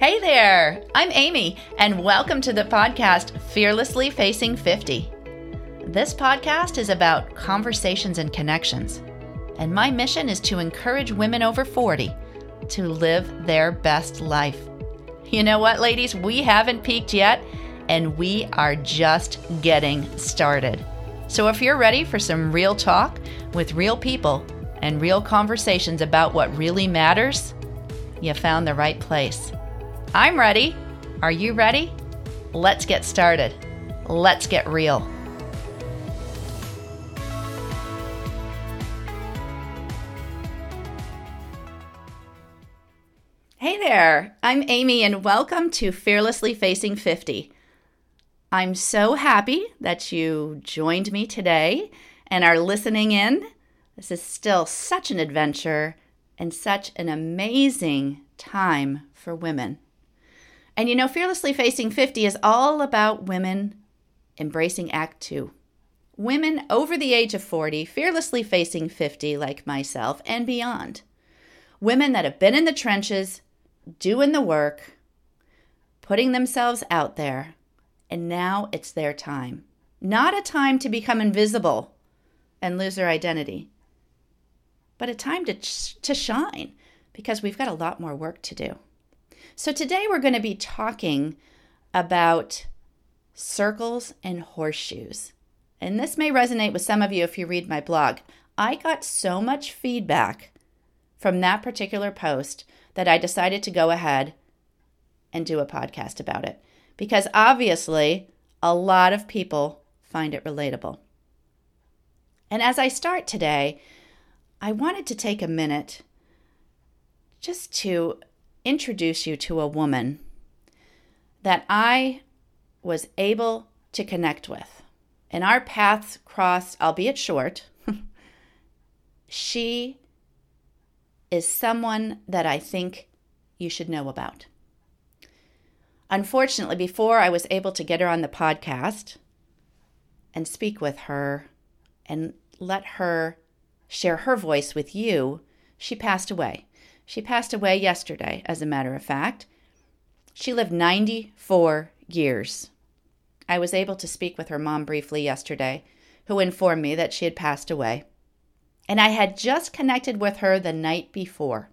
Hey there, I'm Amy, and welcome to the podcast Fearlessly Facing 50. This podcast is about conversations and connections, and my mission is to encourage women over 40 to live their best life. You know what, ladies? We haven't peaked yet, and we are just getting started. So if you're ready for some real talk with real people and real conversations about what really matters, you found the right place. I'm ready. Are you ready? Let's get started. Let's get real. Hey there, I'm Amy, and welcome to Fearlessly Facing 50. I'm so happy that you joined me today and are listening in. This is still such an adventure and such an amazing time for women. And you know, Fearlessly Facing 50 is all about women embracing Act Two. Women over the age of 40, fearlessly facing 50, like myself, and beyond. Women that have been in the trenches, doing the work, putting themselves out there, and now it's their time. Not a time to become invisible and lose their identity, but a time to, to shine because we've got a lot more work to do. So, today we're going to be talking about circles and horseshoes. And this may resonate with some of you if you read my blog. I got so much feedback from that particular post that I decided to go ahead and do a podcast about it because obviously a lot of people find it relatable. And as I start today, I wanted to take a minute just to introduce you to a woman that I was able to connect with. And our paths crossed, albeit short. she is someone that I think you should know about. Unfortunately, before I was able to get her on the podcast and speak with her and let her share her voice with you, she passed away. She passed away yesterday, as a matter of fact. She lived 94 years. I was able to speak with her mom briefly yesterday, who informed me that she had passed away. And I had just connected with her the night before.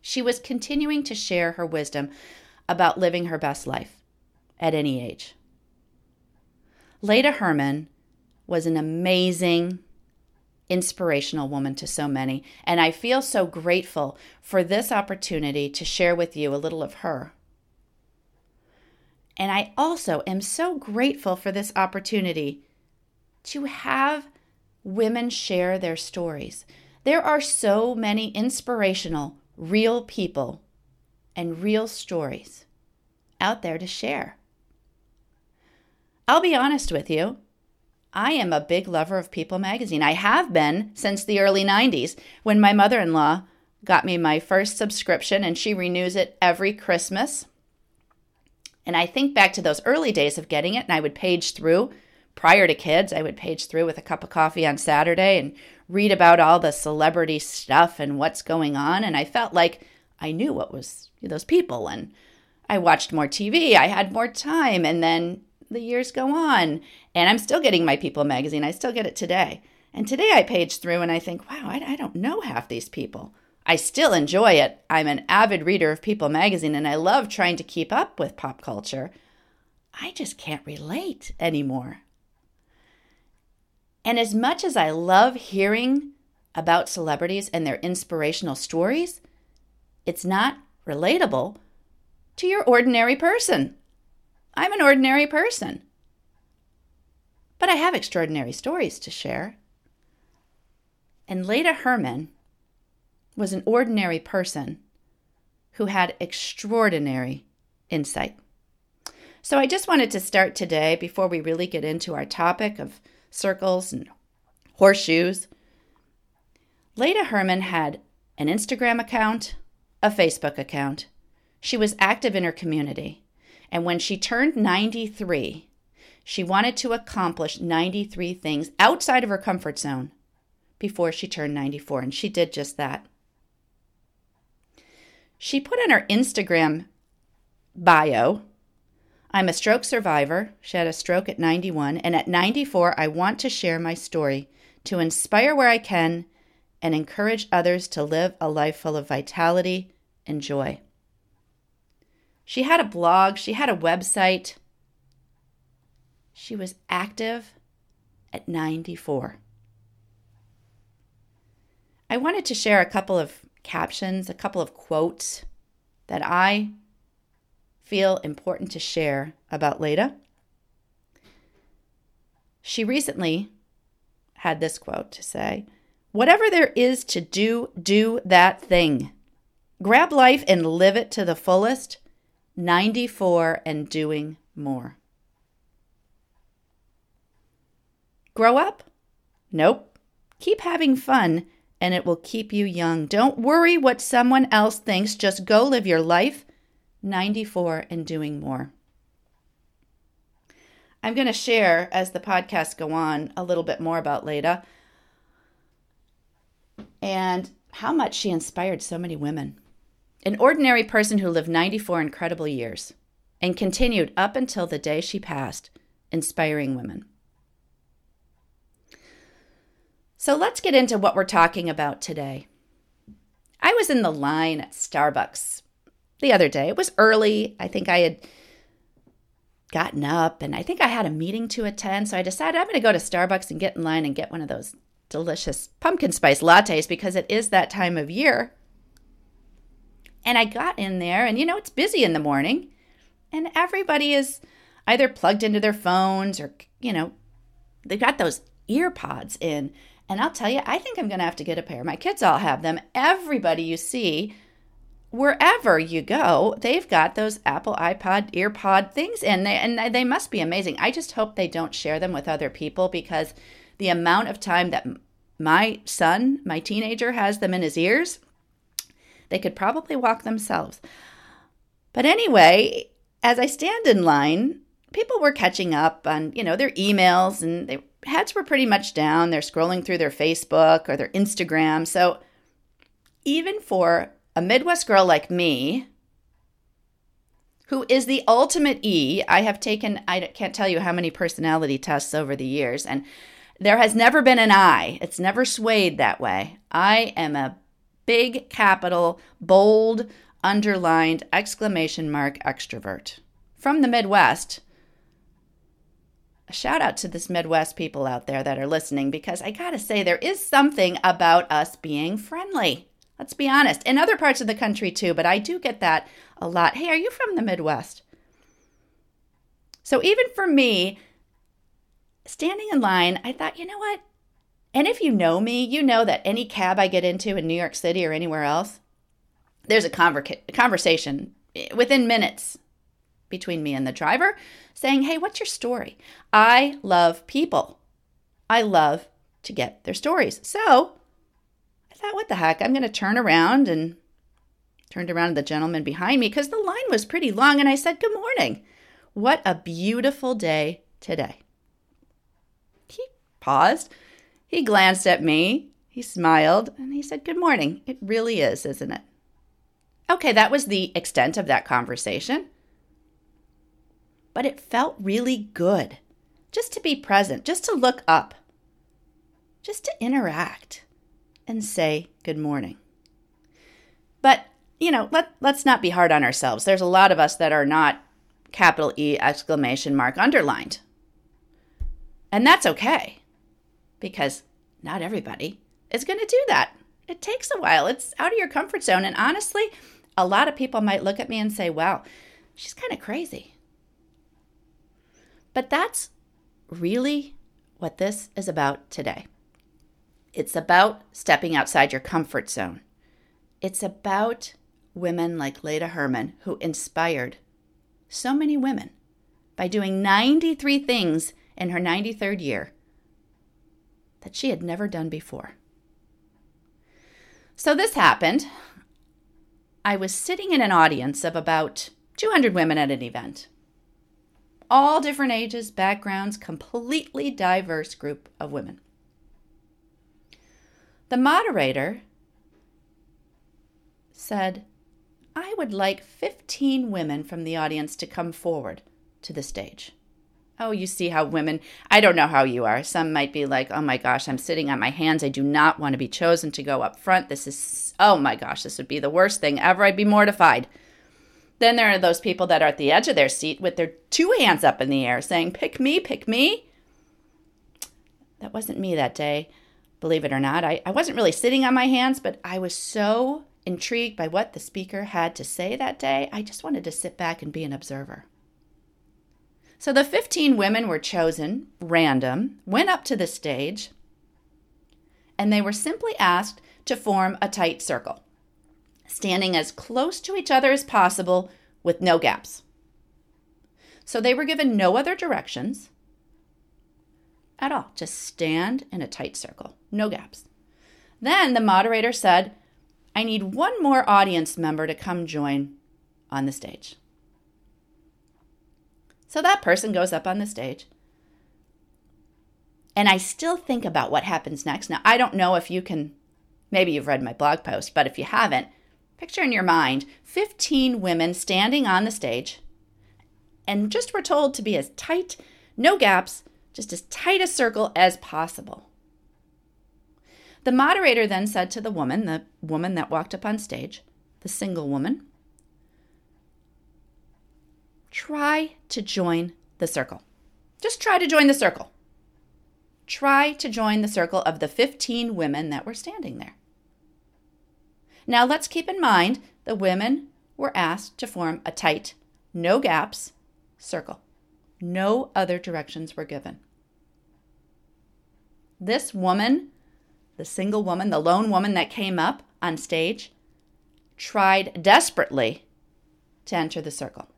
She was continuing to share her wisdom about living her best life at any age. Leda Herman was an amazing, inspirational woman to so many, and I feel so grateful for this opportunity to share with you a little of her. And I also am so grateful for this opportunity to have women share their stories. There are so many inspirational, real people and real stories out there to share. I'll be honest with you. I am a big lover of People magazine. I have been since the early 90s when my mother in law got me my first subscription and she renews it every Christmas. And I think back to those early days of getting it, and I would page through. Prior to kids, I would page through with a cup of coffee on Saturday and read about all the celebrity stuff and what's going on. And I felt like I knew what was those people and I watched more TV, I had more time and then the years go on and I'm still getting my People magazine. I still get it today. And today I page through and I think, wow, I, I don't know half these people. I still enjoy it. I'm an avid reader of People magazine and I love trying to keep up with pop culture. I just can't relate anymore. And as much as I love hearing about celebrities and their inspirational stories, it's not relatable to your ordinary person. I'm an ordinary person. But I have extraordinary stories to share. And Leda Herman was an ordinary person who had extraordinary insight. So I just wanted to start today before we really get into our topic of circles and horseshoes. Leda Herman had an Instagram account, a Facebook account. She was active in her community. And when she turned 93, she wanted to accomplish 93 things outside of her comfort zone before she turned 94, and she did just that. She put in her Instagram bio I'm a stroke survivor. She had a stroke at 91. And at 94, I want to share my story to inspire where I can and encourage others to live a life full of vitality and joy. She had a blog, she had a website. She was active at 94. I wanted to share a couple of captions, a couple of quotes that I feel important to share about Leda. She recently had this quote to say Whatever there is to do, do that thing. Grab life and live it to the fullest. 94 and doing more. Grow up? Nope. Keep having fun and it will keep you young. Don't worry what someone else thinks. Just go live your life 94 and doing more. I'm going to share as the podcast go on a little bit more about Leda and how much she inspired so many women. An ordinary person who lived 94 incredible years and continued up until the day she passed, inspiring women. So let's get into what we're talking about today. I was in the line at Starbucks the other day. It was early. I think I had gotten up and I think I had a meeting to attend. So I decided I'm going to go to Starbucks and get in line and get one of those delicious pumpkin spice lattes because it is that time of year. And I got in there and you know, it's busy in the morning and everybody is either plugged into their phones or, you know, they've got those ear pods in and I'll tell you, I think I'm going to have to get a pair. My kids all have them. Everybody you see, wherever you go, they've got those Apple iPod earpod things in, they, and they must be amazing. I just hope they don't share them with other people because the amount of time that my son, my teenager, has them in his ears, they could probably walk themselves. But anyway, as I stand in line, people were catching up on, you know, their emails and their heads were pretty much down. They're scrolling through their Facebook or their Instagram. So even for a Midwest girl like me, who is the ultimate E, I have taken, I can't tell you how many personality tests over the years, and there has never been an I. It's never swayed that way. I am a big capital, bold, underlined exclamation mark extrovert. From the Midwest, a shout out to this Midwest people out there that are listening because I gotta say, there is something about us being friendly. Let's be honest. In other parts of the country too, but I do get that a lot. Hey, are you from the Midwest? So even for me, standing in line, I thought, you know what? And if you know me, you know that any cab I get into in New York City or anywhere else, there's a conver- conversation eh, within minutes between me and the driver saying, Hey, what's your story? I love people. I love to get their stories. So I thought, what the heck? I'm going to turn around and turned around to the gentleman behind me because the line was pretty long. And I said, Good morning. What a beautiful day today. He paused. He glanced at me. He smiled and he said, Good morning. It really is, isn't it? Okay, that was the extent of that conversation but it felt really good just to be present, just to look up, just to interact and say good morning. But, you know, let, let's not be hard on ourselves. There's a lot of us that are not capital E exclamation mark underlined. And that's okay because not everybody is going to do that. It takes a while, it's out of your comfort zone. And honestly, a lot of people might look at me and say, wow, she's kind of crazy. But that's really what this is about today. It's about stepping outside your comfort zone. It's about women like Leda Herman who inspired so many women by doing 93 things in her 93rd year that she had never done before. So this happened. I was sitting in an audience of about 200 women at an event all different ages, backgrounds, completely diverse group of women. The moderator said, I would like 15 women from the audience to come forward to the stage. Oh, you see how women, I don't know how you are. Some might be like, oh my gosh, I'm sitting on my hands. I do not want to be chosen to go up front. This is, oh my gosh, this would be the worst thing ever. I'd be mortified. Then there are those people that are at the edge of their seat with their two hands up in the air saying, pick me, pick me. That wasn't me that day, believe it or not. I, I wasn't really sitting on my hands, but I was so intrigued by what the speaker had to say that day. I just wanted to sit back and be an observer. So the 15 women were chosen, random, went up to the stage, and they were simply asked to form a tight circle, standing as close to each other as possible with no gaps. So they were given no other directions at all. Just stand in a tight circle, no gaps. Then the moderator said, I need one more audience member to come join on the stage. So that person goes up on the stage. And I still think about what happens next. Now, I don't know if you can, maybe you've read my blog post, but if you haven't, picture in your mind 15 women standing on the stage and just were told to be as tight, no gaps, just as tight a circle as possible. The moderator then said to the woman, the woman that walked up on stage, the single woman, try to join the circle. Just try to join the circle. Try to join the circle of the 15 women that were standing there. Now let's keep in mind the women were asked to form a tight, no gaps circle. No other directions were given. This woman, the single woman, the lone woman that came up on stage, tried desperately to enter the circle.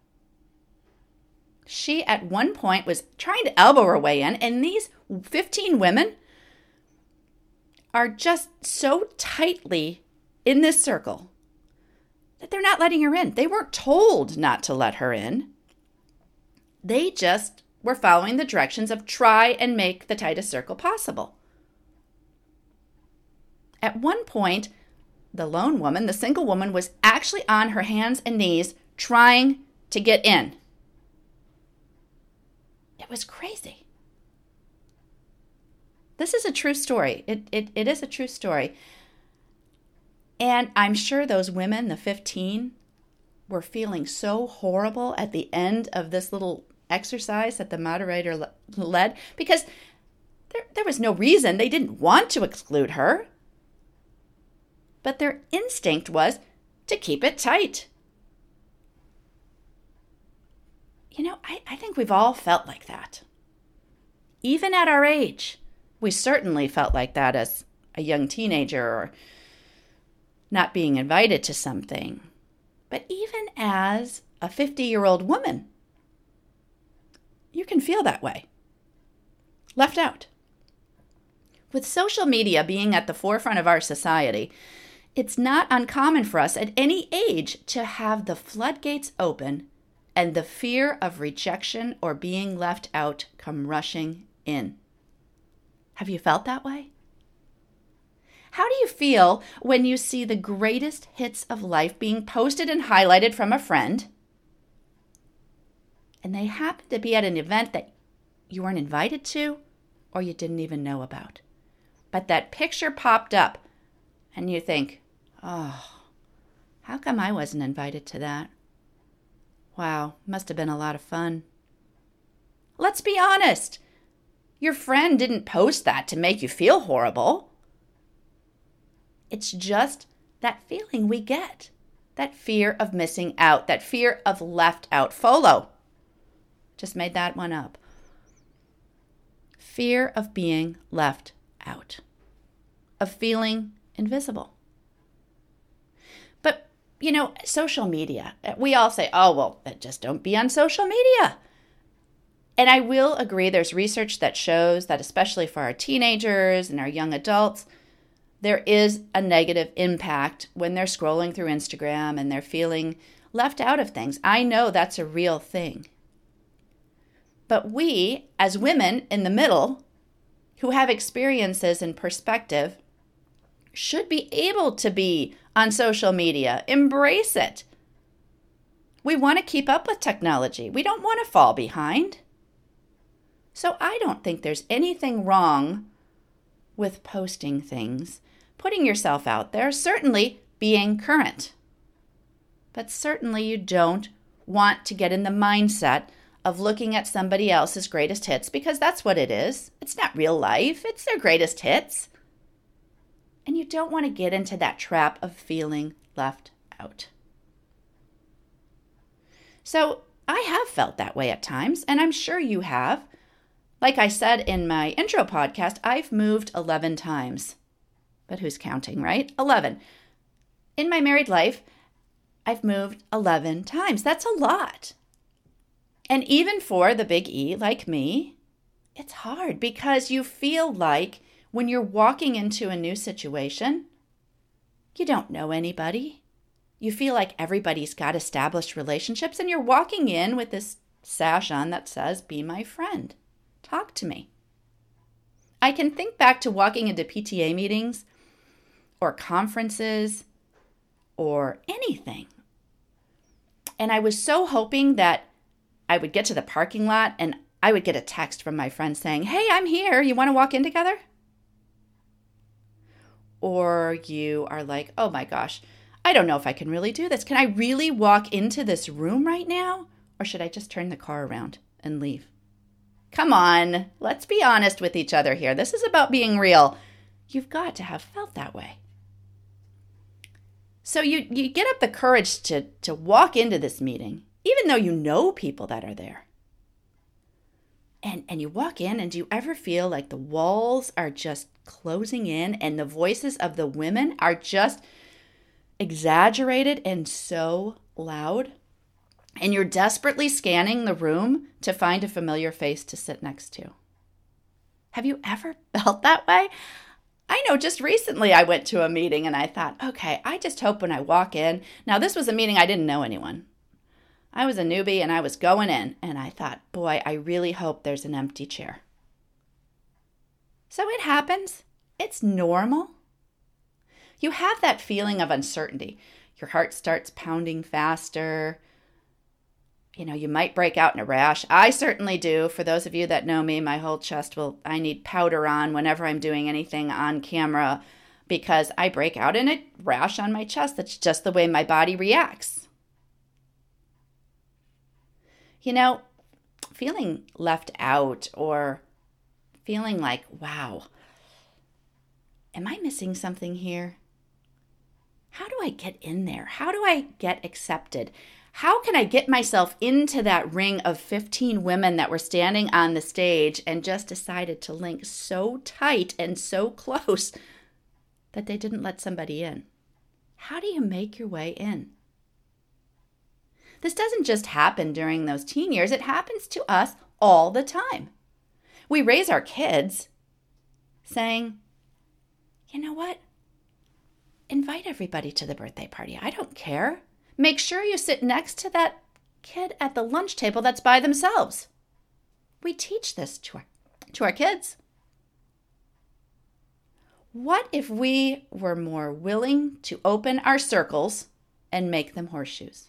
She, at one point, was trying to elbow her way in, and these 15 women are just so tightly in this circle that they're not letting her in. They weren't told not to let her in. They just were following the directions of try and make the tightest circle possible. At one point, the lone woman, the single woman, was actually on her hands and knees trying to get in. It was crazy. This is a true story. It, it, it is a true story. And I'm sure those women, the 15, were feeling so horrible at the end of this little exercise that the moderator led because there, there was no reason. They didn't want to exclude her. But their instinct was to keep it tight. You know, I, I think we've all felt like that. Even at our age, we certainly felt like that as a young teenager or not being invited to something. But even as a 50 year old woman, you can feel that way. Left out. With social media being at the forefront of our society, it's not uncommon for us at any age to have the floodgates open and the fear of rejection or being left out come rushing in. Have you felt that way? How do you feel when you see the greatest hits of life being posted and highlighted from a friend, and they happen to be at an event that you weren't invited to or you didn't even know about? But that picture popped up, and you think, oh, how come I wasn't invited to that? Wow, must have been a lot of fun. Let's be honest. Your friend didn't post that to make you feel horrible. It's just that feeling we get that fear of missing out, that fear of left out. FOLO. Just made that one up. Fear of being left out, of feeling invisible you know, social media. Uh, we all say, oh, well, just don't be on social media. And I will agree, there's research that shows that, especially for our teenagers and our young adults, there is a negative impact when they're scrolling through Instagram and they're feeling left out of things. I know that's a real thing. But we, as women in the middle, who have experiences and perspective, should be able to be on social media. Embrace it. We want to keep up with technology. We don't want to fall behind. So I don't think there's anything wrong with posting things, putting yourself out there, certainly being current. But certainly you don't want to get in the mindset of looking at somebody else's greatest hits because that's what it is. It's not real life, it's their greatest hits. And you don't want to get into that trap of feeling left out. So I have felt that way at times, and I'm sure you have. Like I said in my intro podcast, I've moved 11 times. But who's counting, right? 11. In my married life, I've moved 11 times. That's a lot. And even for the big E like me, it's hard because you feel like when you're walking into a new situation, you don't know anybody. You feel like everybody's got established relationships, and you're walking in with this sash on that says, Be my friend. Talk to me. I can think back to walking into PTA meetings or conferences or anything. And I was so hoping that I would get to the parking lot and I would get a text from my friend saying, Hey, I'm here. You want to walk in together? Or you are like, Oh my gosh, I don't know if I can really do this. Can I really walk into this room right now? Or should I just turn the car around and leave? Come on, let's be honest with each other here. This is about being real. You've got to have felt that way. So you, you get up the courage to, to walk into this meeting even though you know people that are there. And, and you walk in, and do you ever feel like the walls are just closing in and the voices of the women are just exaggerated and so loud? And you're desperately scanning the room to find a familiar face to sit next to. Have you ever felt that way? I know just recently I went to a meeting and I thought, okay, I just hope when I walk in. Now, this was a meeting I didn't know anyone. I was a newbie and I was going in, and I thought, boy, I really hope there's an empty chair. So it happens. It's normal. You have that feeling of uncertainty. Your heart starts pounding faster. You know, you might break out in a rash. I certainly do. For those of you that know me, my whole chest will, I need powder on whenever I'm doing anything on camera because I break out in a rash on my chest. That's just the way my body reacts. You know, feeling left out or feeling like, wow, am I missing something here? How do I get in there? How do I get accepted? How can I get myself into that ring of 15 women that were standing on the stage and just decided to link so tight and so close that they didn't let somebody in? How do you make your way in? This doesn't just happen during those teen years, it happens to us all the time. We raise our kids saying, you know what? Invite everybody to the birthday party. I don't care. Make sure you sit next to that kid at the lunch table that's by themselves. We teach this to our, to our kids. What if we were more willing to open our circles and make them horseshoes?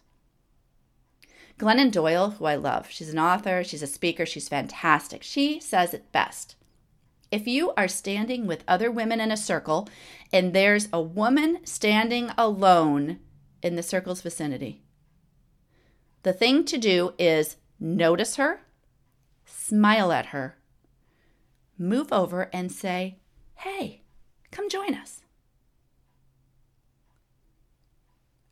Glennon Doyle, who I love, she's an author, she's a speaker, she's fantastic. She says it best. If you are standing with other women in a circle and there's a woman standing alone in the circle's vicinity, the thing to do is notice her, smile at her, move over and say, Hey, come join us.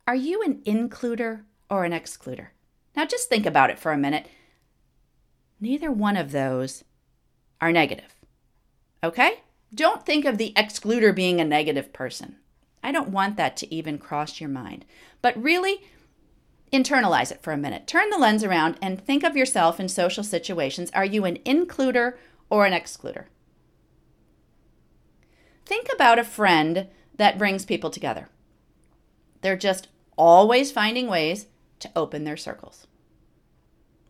Are you an includer or an excluder? Now just think about it for a minute. Neither one of those are negative. Okay? Don't think of the excluder being a negative person. I don't want that to even cross your mind. But really, internalize it for a minute. Turn the lens around and think of yourself in social situations. Are you an includer or an excluder? Think about a friend that brings people together. They're just always finding ways to open their circles.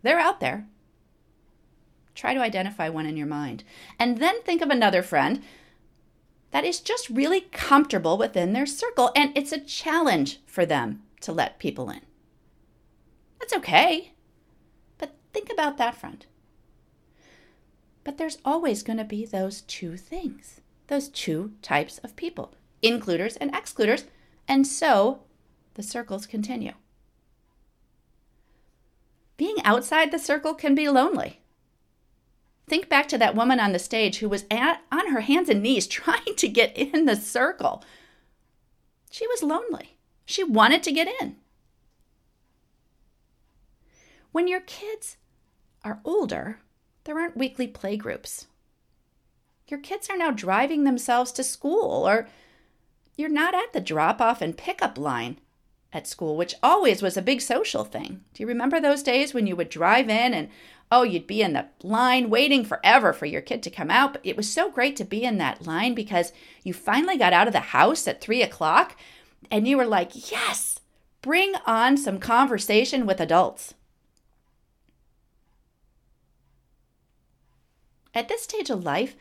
They're out there. Try to identify one in your mind. And then think of another friend that is just really comfortable within their circle, and it's a challenge for them to let people in. That's okay. But think about that friend. But there's always going to be those two things, those two types of people, includers and excluders. And so the circles continue. Being outside the circle can be lonely. Think back to that woman on the stage who was at, on her hands and knees trying to get in the circle. She was lonely. She wanted to get in. When your kids are older, there aren't weekly play groups. Your kids are now driving themselves to school, or you're not at the drop off and pickup line at school, which always was a big social thing. Do you remember those days when you would drive in and, oh, you'd be in the line waiting forever for your kid to come out? But it was so great to be in that line because you finally got out of the house at three o'clock and you were like, yes, bring on some conversation with adults. At this stage of life,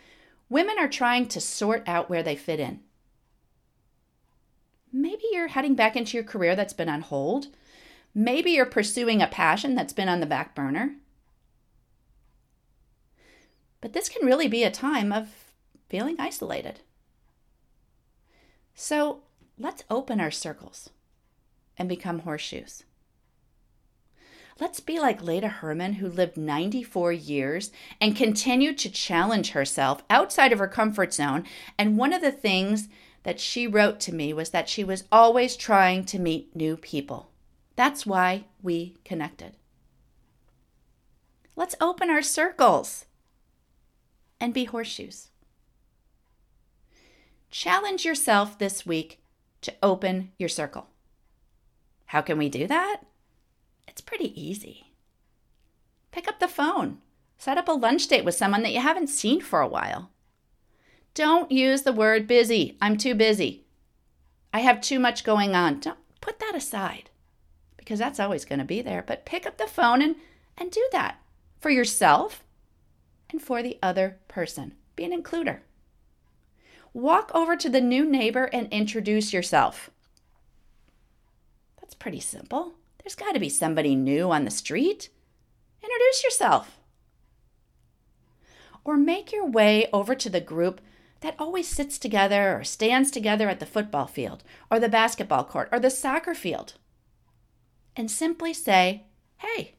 women are trying to sort out where they fit in. Maybe you're heading back into your career that's been on hold. Maybe you're pursuing a passion that's been on the back burner. But this can really be a time of feeling isolated. So let's open our circles and become horseshoes. Let's be like Leda Herman, who lived 94 years and continued to challenge herself outside of her comfort zone. And one of the things that she wrote to me was that she was always trying to meet new people. That's why we connected. Let's open our circles and be horseshoes. Challenge yourself this week to open your circle. How can we do that? It's pretty easy. Pick up the phone, set up a lunch date with someone that you haven't seen for a while. Don't use the word busy. I'm too busy. I have too much going on. Don't put that aside because that's always going to be there. But pick up the phone and, and do that for yourself and for the other person. Be an includer. Walk over to the new neighbor and introduce yourself. That's pretty simple. There's got to be somebody new on the street. Introduce yourself. Or make your way over to the group that always sits together or stands together at the football field or the basketball court or the soccer field. And simply say, hey,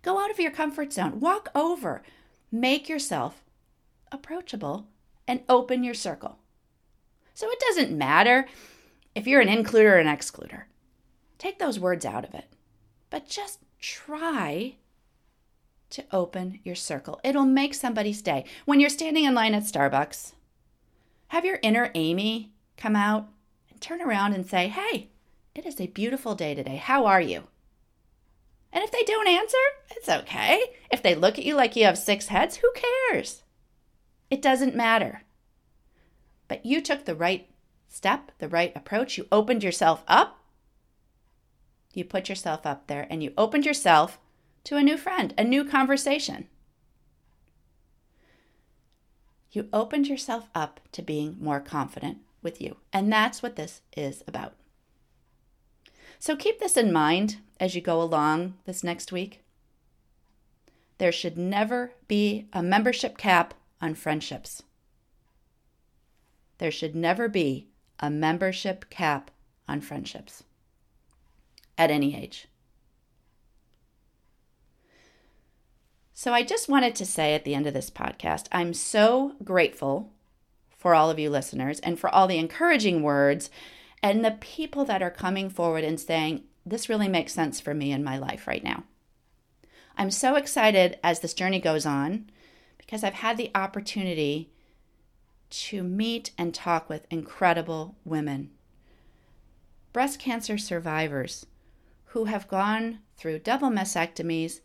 go out of your comfort zone, walk over, make yourself approachable, and open your circle. So it doesn't matter if you're an includer or an excluder. Take those words out of it, but just try to open your circle. It'll make somebody's day. When you're standing in line at Starbucks, have your inner Amy come out and turn around and say, Hey, it is a beautiful day today. How are you? And if they don't answer, it's okay. If they look at you like you have six heads, who cares? It doesn't matter. But you took the right step, the right approach. You opened yourself up. You put yourself up there and you opened yourself to a new friend, a new conversation. You opened yourself up to being more confident with you. And that's what this is about. So keep this in mind as you go along this next week. There should never be a membership cap on friendships. There should never be a membership cap on friendships at any age. So I just wanted to say at the end of this podcast, I'm so grateful for all of you listeners and for all the encouraging words and the people that are coming forward and saying, This really makes sense for me in my life right now. I'm so excited as this journey goes on because I've had the opportunity to meet and talk with incredible women, breast cancer survivors who have gone through double mastectomies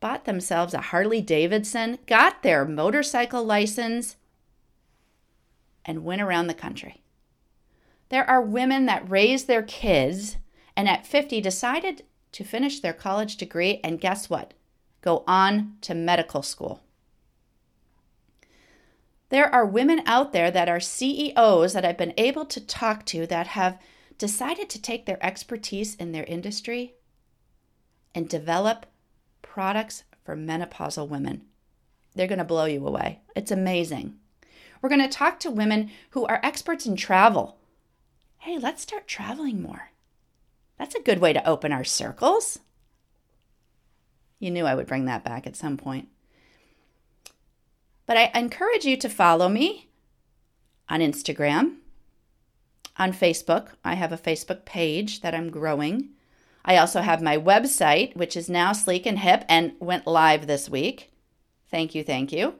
bought themselves a Harley Davidson, got their motorcycle license, and went around the country. There are women that raised their kids and at 50 decided to finish their college degree and guess what? Go on to medical school. There are women out there that are CEOs that I've been able to talk to that have decided to take their expertise in their industry and develop products for menopausal women. They're going to blow you away. It's amazing. We're going to talk to women who are experts in travel. Hey, let's start traveling more. That's a good way to open our circles. You knew I would bring that back at some point. But I encourage you to follow me on Instagram, on Facebook. I have a Facebook page that I'm growing. I also have my website, which is now sleek and hip and went live this week. Thank you, thank you.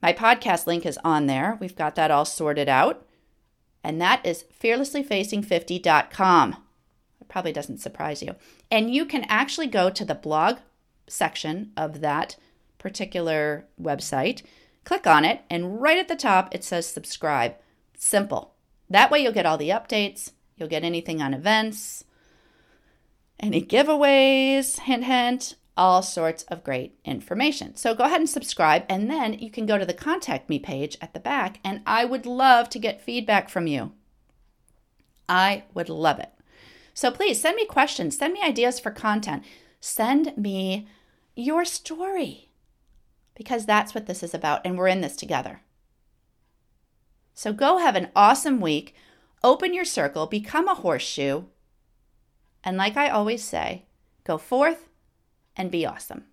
My podcast link is on there. We've got that all sorted out. And that is fearlesslyfacing50.com. It probably doesn't surprise you. And you can actually go to the blog section of that particular website, click on it, and right at the top it says subscribe. Simple. That way you'll get all the updates, you'll get anything on events, any giveaways, hint, hint, all sorts of great information. So go ahead and subscribe, and then you can go to the contact me page at the back, and I would love to get feedback from you. I would love it. So please send me questions, send me ideas for content, send me your story because that's what this is about, and we're in this together. So go have an awesome week, open your circle, become a horseshoe, and like I always say, go forth and be awesome.